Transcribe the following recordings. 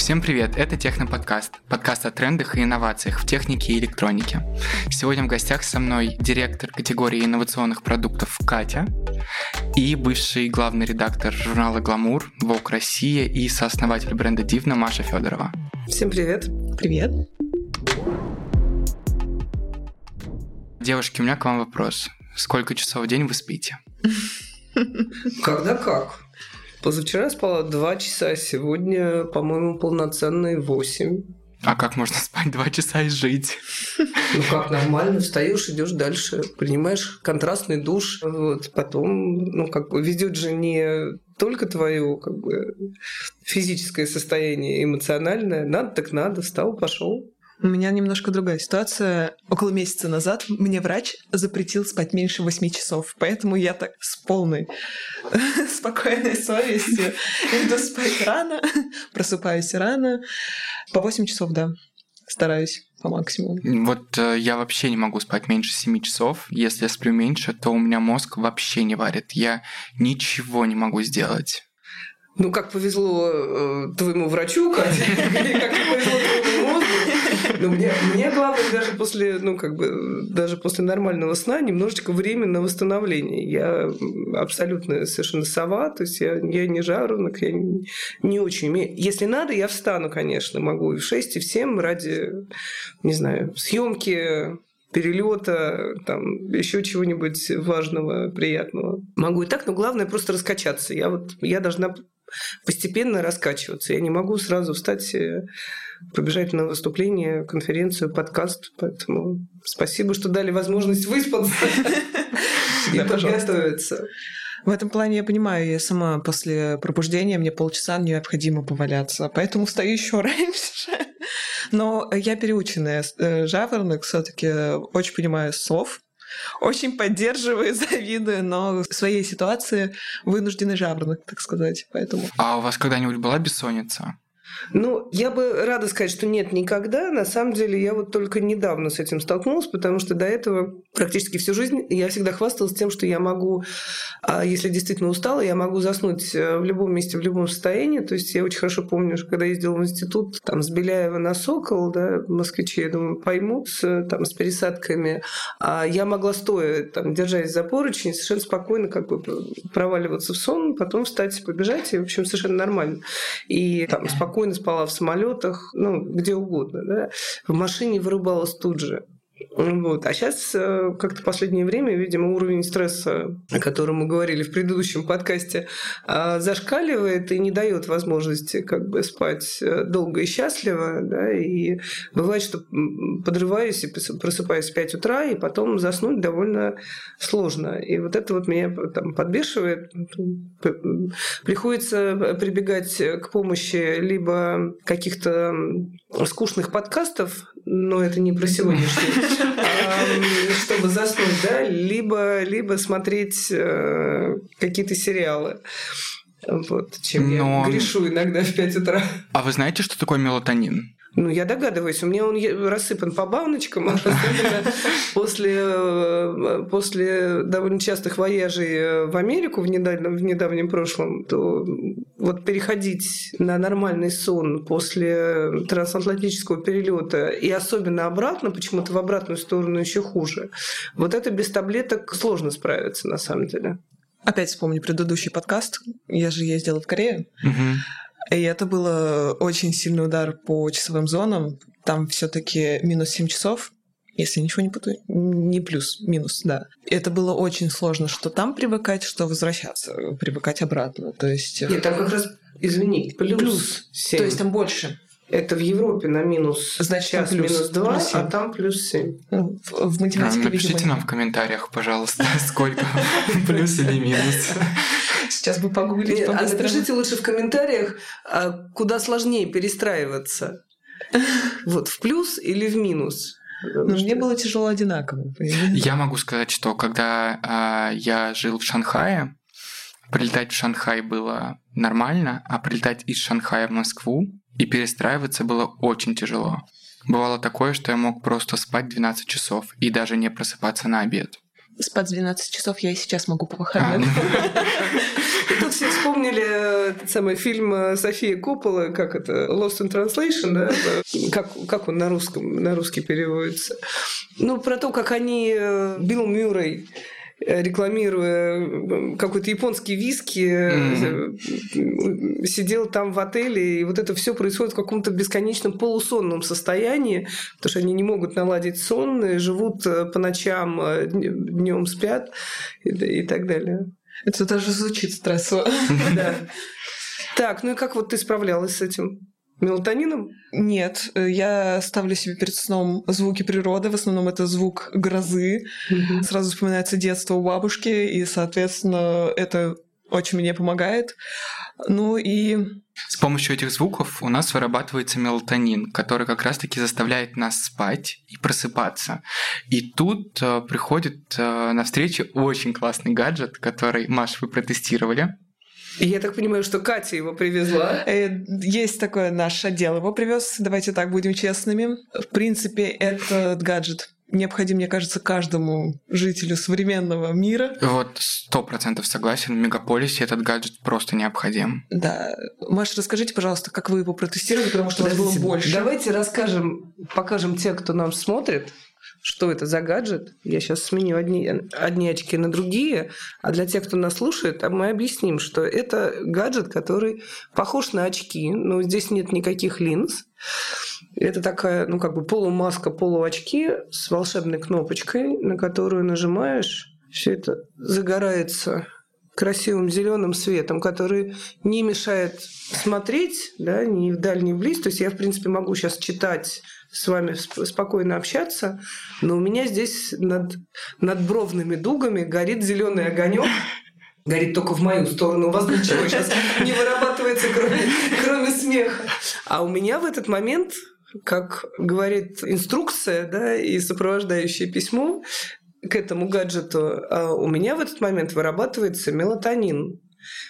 Всем привет, это Техноподкаст, подкаст о трендах и инновациях в технике и электронике. Сегодня в гостях со мной директор категории инновационных продуктов Катя и бывший главный редактор журнала «Гламур», «Волк Россия» и сооснователь бренда «Дивна» Маша Федорова. Всем привет. Привет. Девушки, у меня к вам вопрос. Сколько часов в день вы спите? Когда как? Позавчера спала два часа, сегодня, по-моему, полноценные восемь. А как можно спать два часа и жить? Ну как нормально, встаешь, идешь дальше, принимаешь контрастный душ, вот потом, ну как бы ведет же не только твое как бы физическое состояние, эмоциональное, надо так надо, встал, пошел. У меня немножко другая ситуация. Около месяца назад мне врач запретил спать меньше 8 часов, поэтому я так с полной спокойной совестью иду спать рано, просыпаюсь рано. По 8 часов, да, стараюсь по максимуму. Вот э, я вообще не могу спать меньше 7 часов. Если я сплю меньше, то у меня мозг вообще не варит. Я ничего не могу сделать. Ну, как повезло э, твоему врачу, Катя, или как повезло твоему. Но мне, мне главное даже после, ну, как бы, даже после нормального сна немножечко времени на восстановление. Я абсолютно совершенно сова, то есть я, я не жаворонок, я не, не очень умею. Если надо, я встану, конечно, могу и в 6, и в 7 ради, не знаю, съемки перелета, там, еще чего-нибудь важного, приятного. Могу и так, но главное просто раскачаться. Я вот, я должна постепенно раскачиваться. Я не могу сразу встать, э, побежать на выступление, конференцию, подкаст. Поэтому спасибо, что дали возможность выспаться и подготовиться. В этом плане я понимаю, я сама после пробуждения мне полчаса необходимо поваляться, поэтому встаю еще раньше. Но я переученная э, жаворонок, все-таки очень понимаю слов, очень поддерживаю, завидую, но в своей ситуации вынуждены жаворонок, так сказать. Поэтому... А у вас когда-нибудь была бессонница? Ну, я бы рада сказать, что нет никогда. На самом деле, я вот только недавно с этим столкнулась, потому что до этого практически всю жизнь я всегда хвасталась тем, что я могу, а если действительно устала, я могу заснуть э, в любом месте, в любом состоянии. То есть я очень хорошо помню, что когда ездила в институт, там, с Беляева на Сокол, да, москвичи, я думаю, поймут, с, там, с пересадками, а я могла стоя, там, держась за поручень, совершенно спокойно как бы проваливаться в сон, потом встать побежать, и, в общем, совершенно нормально. И там спокойно спокойно спала в самолетах, ну, где угодно, да, в машине вырубалась тут же. Вот. А сейчас э, как-то последнее время, видимо, уровень стресса, о котором мы говорили в предыдущем подкасте, а, зашкаливает и не дает возможности как бы спать э, долго и счастливо. Да? И бывает, что подрываюсь и просыпаюсь в 5 утра, и потом заснуть довольно сложно. И вот это вот меня там подбешивает. Приходится прибегать к помощи либо каких-то скучных подкастов, но это не про сегодняшний чтобы заснуть, да, либо, либо смотреть э, какие-то сериалы. Вот, чем Но... я грешу иногда в 5 утра. А вы знаете, что такое мелатонин? Ну, я догадываюсь, у меня он рассыпан по баночкам, особенно после, э, после довольно частых вояжей э, в Америку в недавнем, в недавнем прошлом, то вот переходить на нормальный сон после трансатлантического перелета и особенно обратно, почему-то в обратную сторону еще хуже, вот это без таблеток сложно справиться на самом деле. Опять вспомню предыдущий подкаст. Я же ездила в Корею. Угу. И это было очень сильный удар по часовым зонам. Там все-таки минус 7 часов, если ничего не путаю. Не плюс, минус, да. Это было очень сложно, что там привыкать, что возвращаться, привыкать обратно. То есть... Нет, там как раз, извини, плюс, плюс 7. То есть там больше. Это в Европе на минус Значит, час, плюс, минус 2, плюс а там плюс 7. Ну, в, в математике, а, Напишите видимо, нам в комментариях, пожалуйста, сколько плюс или минус. Сейчас бы погуглить А напишите лучше в комментариях, а куда сложнее перестраиваться. Вот, в плюс или в минус? Но ну, мне было тяжело одинаково. Я могу сказать, что когда э, я жил в Шанхае, прилетать в Шанхай было нормально, а прилетать из Шанхая в Москву и перестраиваться было очень тяжело. Бывало такое, что я мог просто спать 12 часов и даже не просыпаться на обед. Спать 12 часов я и сейчас могу по выходным. А, и тут все вспомнили этот самый фильм э, Софии Коппола, как это, Lost in Translation, да? Как, как он на русском, на русский переводится. Ну, про то, как они, э, Билл Мюррей, Э, рекламируя э, какой-то японский виски, mm-hmm. сидел там в отеле, и вот это все происходит в каком-то бесконечном полусонном состоянии, потому что они не могут наладить сон, живут по ночам, днем спят и, и так далее. Это даже звучит стрессово. Да. Так, ну и как вот ты справлялась с этим? Мелатонином? Нет, э, я ставлю себе перед сном звуки природы, в основном это звук грозы. Угу. Сразу вспоминается детство у бабушки, и, соответственно, это очень мне помогает. Ну и... С помощью этих звуков у нас вырабатывается мелатонин, который как раз-таки заставляет нас спать и просыпаться. И тут э, приходит э, на встречу очень классный гаджет, который, Маш, вы протестировали. Я так понимаю, что Катя его привезла. Э, есть такой наш отдел его привез. Давайте так будем честными. В принципе, этот гаджет необходим, мне кажется, каждому жителю современного мира. Вот сто процентов согласен. В мегаполисе этот гаджет просто необходим. Да. Маша, расскажите, пожалуйста, как вы его протестировали, потому что у вас было больше. Давайте расскажем, покажем те, кто нам смотрит, что это за гаджет. Я сейчас сменю одни, одни очки на другие, а для тех, кто нас слушает, мы объясним, что это гаджет, который похож на очки, но здесь нет никаких линз. Это такая, ну, как бы полумаска, полуочки с волшебной кнопочкой, на которую нажимаешь, все это загорается красивым зеленым светом, который не мешает смотреть, да, ни вдаль, ни вблизь. То есть я, в принципе, могу сейчас читать с вами спокойно общаться, но у меня здесь над, над бровными дугами горит зеленый огонек. Горит только в мою сторону. У вас ничего сейчас не вырабатывается, кроме, кроме смеха. А у меня в этот момент как говорит инструкция да, и сопровождающее письмо к этому гаджету, а у меня в этот момент вырабатывается мелатонин.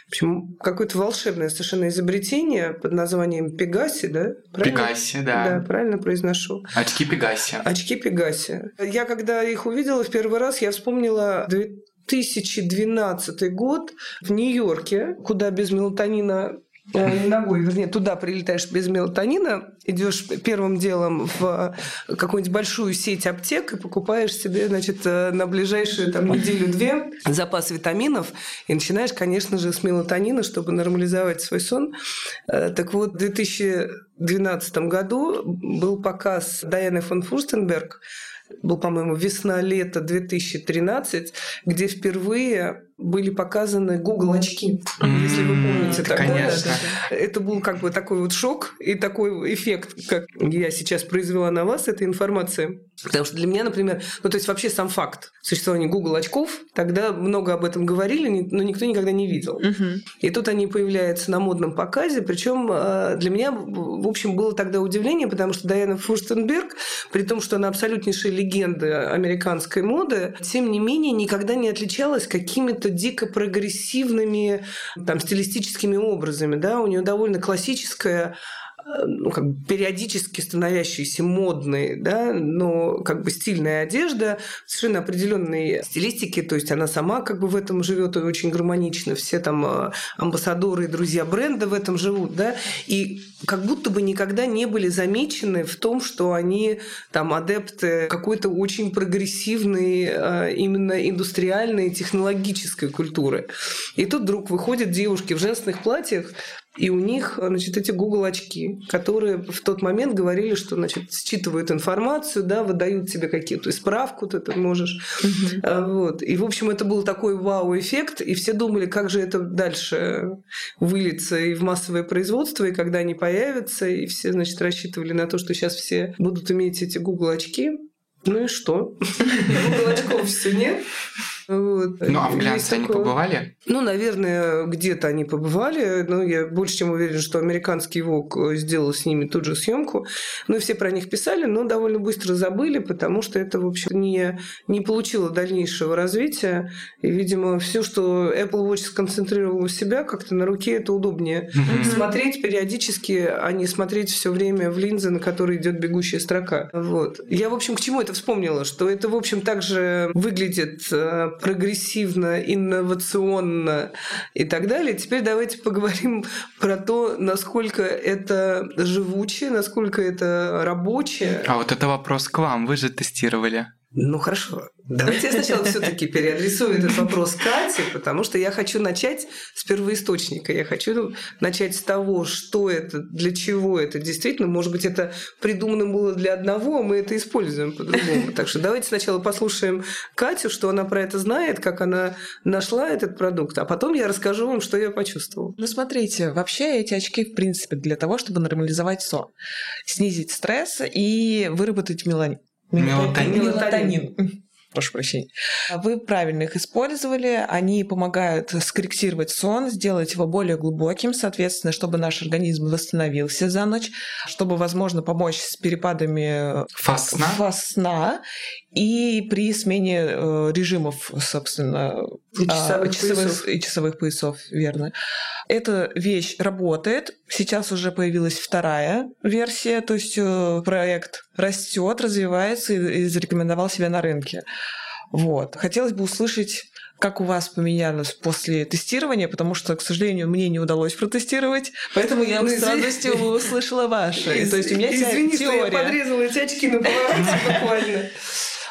В общем, какое-то волшебное совершенно изобретение под названием Пегаси, да? Правильно? Пегаси, да. Да, правильно произношу. Очки Пегаси. Очки Пегаси. Я когда их увидела в первый раз, я вспомнила 2012 год в Нью-Йорке, куда без мелатонина ногой, вернее, туда прилетаешь без мелатонина, идешь первым делом в какую-нибудь большую сеть аптек и покупаешь себе, значит, э, на ближайшую там неделю-две запас витаминов и начинаешь, конечно же, с мелатонина, чтобы нормализовать свой сон. Э, так вот, в 2012 году был показ Дайаны фон Фурстенберг был, по-моему, весна-лето 2013, где впервые были показаны Google очки, mm-hmm, если вы помните такое. Конечно. Это был как бы такой вот шок и такой эффект, как я сейчас произвела на вас эта информация. Потому что для меня, например, ну то есть вообще сам факт существования Google очков, тогда много об этом говорили, но никто никогда не видел. Mm-hmm. И тут они появляются на модном показе, причем э, для меня, в общем, было тогда удивление, потому что Дайана Фурстенберг, при том, что она абсолютнейшая легенда американской моды, тем не менее никогда не отличалась какими-то дико прогрессивными там, стилистическими образами. Да? У нее довольно классическая ну, как бы периодически становящейся модной, да, но как бы стильная одежда совершенно определенной стилистики, то есть она сама как бы в этом живет и очень гармонично, все там э, амбассадоры и друзья бренда в этом живут, да, и как будто бы никогда не были замечены в том, что они там адепты какой-то очень прогрессивной э, именно индустриальной технологической культуры. И тут вдруг выходят девушки в женственных платьях, и у них, значит, эти Google очки, которые в тот момент говорили, что, значит, считывают информацию, да, выдают тебе какие-то справку, ты это можешь. Uh-huh. Вот. И, в общем, это был такой вау-эффект, и все думали, как же это дальше выльется и в массовое производство, и когда они появятся, и все, значит, рассчитывали на то, что сейчас все будут иметь эти Google очки. Ну и что? Google очков все нет. Вот. Ну, а в глянце они такое. побывали? Ну, наверное, где-то они побывали, но я больше чем уверен, что американский ВОК сделал с ними тут же съемку. Ну, и все про них писали, но довольно быстро забыли, потому что это, в общем, не, не получило дальнейшего развития. И, видимо, все, что Apple Watch сконцентрировал у себя, как-то на руке это удобнее. Мгм. Смотреть периодически, а не смотреть все время в линзы, на которые идет бегущая строка. Вот. Я, в общем, к чему это вспомнила? Что это, в общем, также выглядит э, прогрессивно, инновационно и так далее. Теперь давайте поговорим про то, насколько это живучее, насколько это рабочее. А вот это вопрос к вам, вы же тестировали. Ну хорошо. Давайте я сначала все-таки переадресую этот вопрос Кате, потому что я хочу начать с первоисточника. Я хочу начать с того, что это, для чего это действительно. Может быть, это придумано было для одного, а мы это используем по-другому. Так что давайте сначала послушаем Катю, что она про это знает, как она нашла этот продукт, а потом я расскажу вам, что я почувствовала. Ну, смотрите, вообще эти очки, в принципе, для того, чтобы нормализовать сон, снизить стресс и выработать меланин. Мелатонин. Мелатонин. Прошу прощения. Вы правильно их использовали. Они помогают скорректировать сон, сделать его более глубоким, соответственно, чтобы наш организм восстановился за ночь, чтобы, возможно, помочь с перепадами Фаз сна? фаз сна и при смене э, режимов, собственно, И а, часовых часовых, поясов. и часовых поясов, верно. Эта вещь работает. Сейчас уже появилась вторая версия, то есть э, проект растет, развивается и, и зарекомендовал себя на рынке. Вот. Хотелось бы услышать, как у вас поменялось после тестирования, потому что, к сожалению, мне не удалось протестировать, поэтому я Ну, с радостью услышала ваше. То есть у меня те- Извини, что я теория. подрезала эти очки на повороте буквально.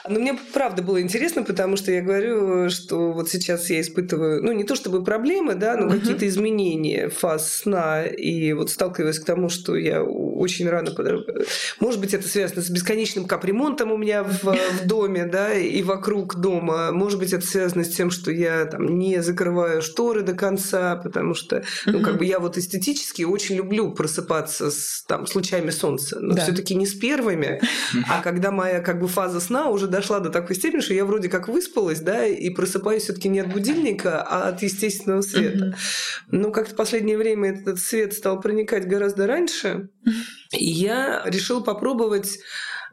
Но мне правда было интересно, потому что я говорю, что вот сейчас я испытываю, ну, не то чтобы проблемы, да, но Мгм. какие-то изменения фаз сна, и вот сталкиваюсь к тому, что я очень рано... Может быть, это связано с бесконечным капремонтом у меня в, в доме, да, и вокруг дома. Может быть, это связано с тем, что я там не закрываю шторы до конца, потому что, ну, как бы я вот эстетически очень люблю просыпаться с, там, с лучами солнца, но Да. все-таки не с первыми, а когда моя как бы фаза сна уже дошла до такой степени, что я вроде как выспалась, да, и просыпаюсь все-таки не от будильника, а от естественного света. Но как-то в последнее время этот свет стал проникать гораздо раньше, и я решила попробовать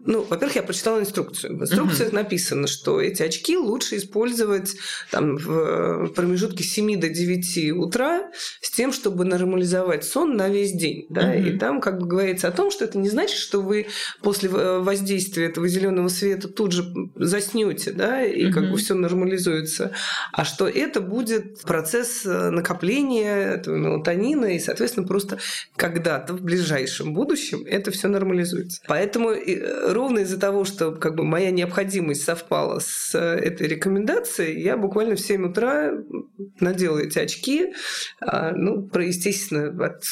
ну, во-первых, я прочитала инструкцию. В инструкциях написано, что эти очки лучше использовать там, в промежутке с 7 до 9 утра с тем, чтобы нормализовать сон на весь день. Да? Мгм. И там как бы говорится о том, что это не значит, что вы после э, воздействия этого зеленого света тут же заснете, да, и как Мгм. бы все нормализуется, а что это будет процесс э, накопления этого мелатонина, и, соответственно, просто когда-то в ближайшем будущем это все нормализуется. Поэтому э, ровно из-за того, что как бы моя необходимость совпала с э, этой рекомендацией, я буквально в 7 утра надела эти очки, а, ну, про, естественно, от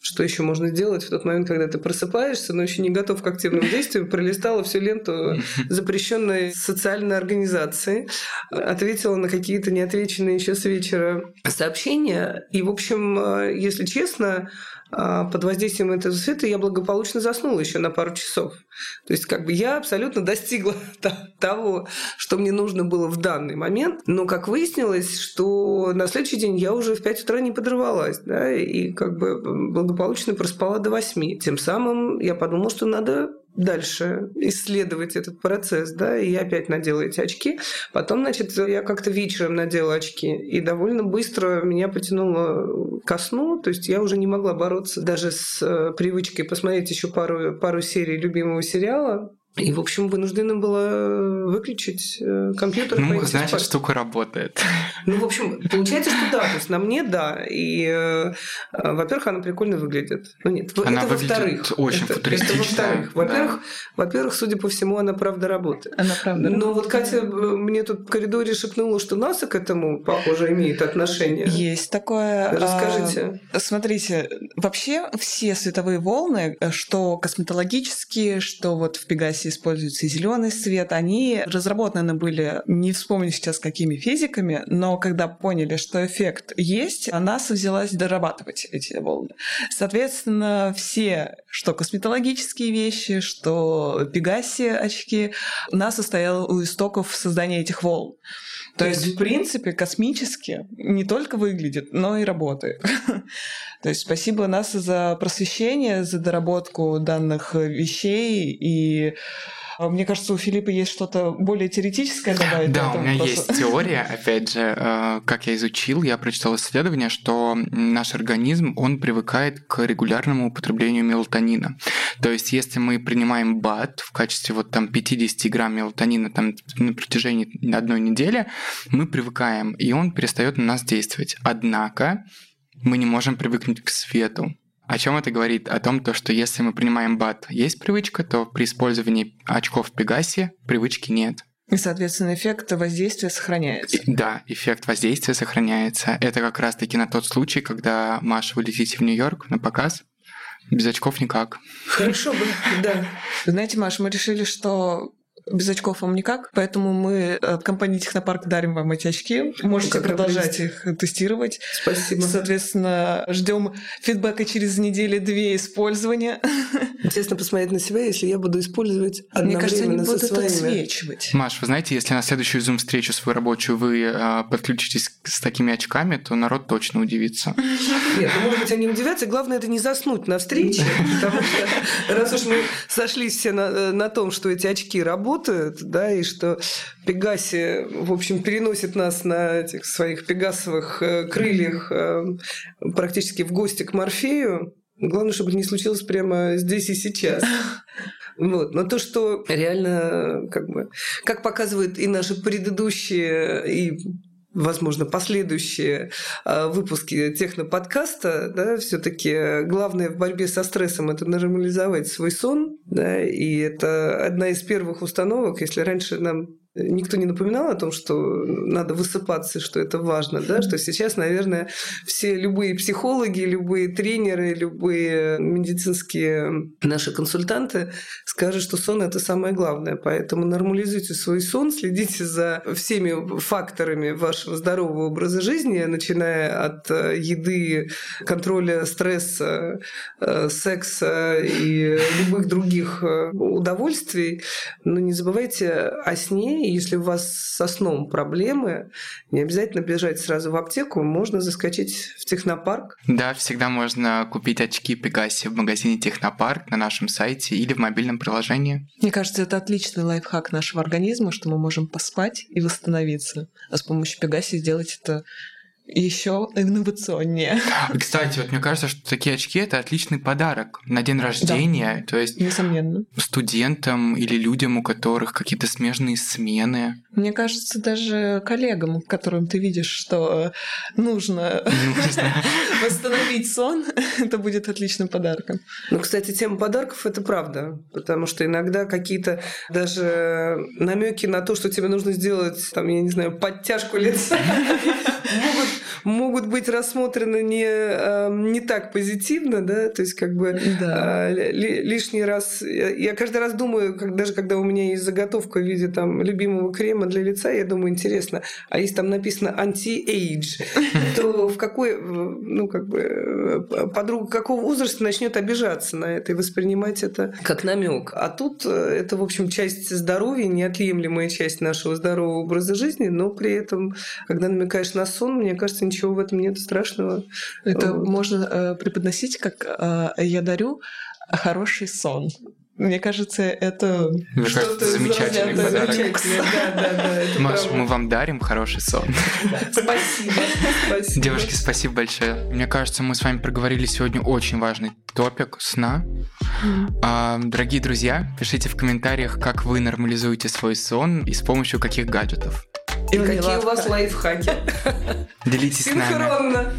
что еще можно сделать в тот момент, когда ты просыпаешься, но еще не готов к активным действиям, пролистала всю ленту запрещенной социальной организации, ответила на какие-то неотвеченные еще с вечера сообщения. И, в общем, э, если честно, а, под воздействием этого света я благополучно заснула еще на пару часов. То есть как бы я абсолютно достигла того, что мне нужно было в данный момент. Но как выяснилось, что на следующий день я уже в 5 утра не подрывалась. Да, и как бы благополучно проспала до 8. Тем самым я подумала, что надо дальше исследовать этот процесс, да, и я опять надела эти очки. Потом, значит, я как-то вечером надела очки, и довольно быстро меня потянуло ко сну, то есть я уже не могла бороться даже с э, привычкой посмотреть еще пару, пару серий любимого сериала, и, в общем, вынуждена была выключить э, компьютер. Ну, пойти значит, спать. штука работает. Ну, в общем, получается, что да, то есть на мне да. И, э, э, во-первых, она прикольно выглядит. Ну, нет, Она это во-вторых. очень это, футуристично, Это во-вторых. да. Во-первых, во-первых, судя по всему, она правда работает. Она правда. Но вот Катя э, мне тут в коридоре шепнула, что НАСА к этому, похоже, имеет отношение. Есть такое. Расскажите. А, Смотрите, вообще все световые волны, э, что косметологические, что вот в Пегасе Используется и зеленый свет. Они разработаны были, не вспомню сейчас какими физиками, но когда поняли, что эффект есть, НАСА взялась дорабатывать эти волны. Соответственно, все, что косметологические вещи, что Пегаси очки, НАСА стоял у истоков создания этих волн. То есть, в принципе, космически не только выглядит, но и работает. То есть спасибо НАСА за просвещение, за доработку данных вещей и мне кажется, у Филиппа есть что-то более теоретическое добавить. Да, у меня вопросу. есть теория, опять же, э, как я изучил, я прочитал исследование, что наш организм, он привыкает к регулярному употреблению мелатонина. То есть, если мы принимаем БАД в качестве вот там 50 грамм мелатонина там, на протяжении одной недели, мы привыкаем, и он перестает на нас действовать. Однако мы не можем привыкнуть к свету. О чем это говорит? О том, то, что если мы принимаем БАТ, есть привычка, то при использовании очков Пегаси привычки нет. И, соответственно, эффект воздействия сохраняется. И, да, эффект воздействия сохраняется. Это как раз-таки на тот случай, когда, Маша, вы летите в Нью-Йорк на показ, без очков никак. Хорошо бы, да. Знаете, Маша, мы решили, что без очков вам никак, поэтому мы от компании Технопарк дарим вам эти очки. Можете как продолжать их тестировать. Спасибо. Соответственно, ждем фидбэка через недели-две использования. Интересно посмотреть на себя, если я буду использовать Мне кажется, они будут своими. отсвечивать. Маш, вы знаете, если на следующую Zoom-встречу свою рабочую вы э, подключитесь с такими очками, то народ точно удивится. Нет, ну, может быть, они удивятся. Главное, это не заснуть на встрече, потому что раз уж мы сошлись все на, на том, что эти очки работают, работают, да, и что Пегаси, в общем, переносит нас на этих своих пегасовых э, крыльях э, практически в гости к Морфею. Главное, чтобы не случилось прямо здесь и сейчас. Вот. Но то, что реально, как бы, как показывают и наши предыдущие, и возможно, последующие а, выпуски техноподкаста, да, все-таки главное в борьбе со стрессом это нормализовать свой сон, да, и это одна из первых установок, если раньше нам никто не напоминал о том, что надо высыпаться, что это важно, да, что сейчас, наверное, все любые психологи, любые тренеры, любые медицинские наши консультанты скажут, что сон это самое главное, поэтому нормализуйте свой сон, следите за всеми факторами вашего здорового образа жизни, начиная от э, еды, контроля стресса, э, секса и любых других э, удовольствий, но не забывайте о сне и если у вас со сном проблемы, не обязательно бежать сразу в аптеку, можно заскочить в технопарк. Да, всегда можно купить очки Пегаси в магазине Технопарк на нашем сайте или в мобильном приложении. Мне кажется, это отличный лайфхак нашего организма, что мы можем поспать и восстановиться. А с помощью Пегаси сделать это еще инновационнее. Кстати, вот мне кажется, что такие очки это отличный подарок на день рождения. Да. То есть Несомненно. студентам или людям, у которых какие-то смежные смены. Мне кажется, даже коллегам, которым ты видишь, что нужно, восстановить сон, это будет отличным подарком. Ну, кстати, тема подарков это правда, потому что иногда какие-то даже намеки на то, что тебе нужно сделать, там, я не знаю, подтяжку лица, могут могут быть рассмотрены не, эм, не так позитивно, да, то есть как бы да. э, лишний раз, я каждый раз думаю, даже когда у меня есть заготовка в виде там любимого крема для лица, я думаю, интересно, а если там написано anti-age, то в какой, ну как бы э, подруга какого возраста начнет обижаться на это и воспринимать это как намек. А тут э, это, в общем, часть здоровья, неотъемлемая часть нашего здорового образа жизни, но при этом, когда намекаешь на сон, мне кажется, ничего в этом нет страшного. Это вот. можно э, преподносить как э, «я дарю хороший сон». Мне кажется, это что-то замечательный подарок. Да, да, да. Маш, мы вам дарим хороший сон. Спасибо. спасибо. Девушки, спасибо большое. Мне кажется, мы с вами проговорили сегодня очень важный топик сна. Mm. Дорогие друзья, пишите в комментариях, как вы нормализуете свой сон и с помощью каких гаджетов. И какие у вас лайфхаки? Делитесь с нами. Синхронно.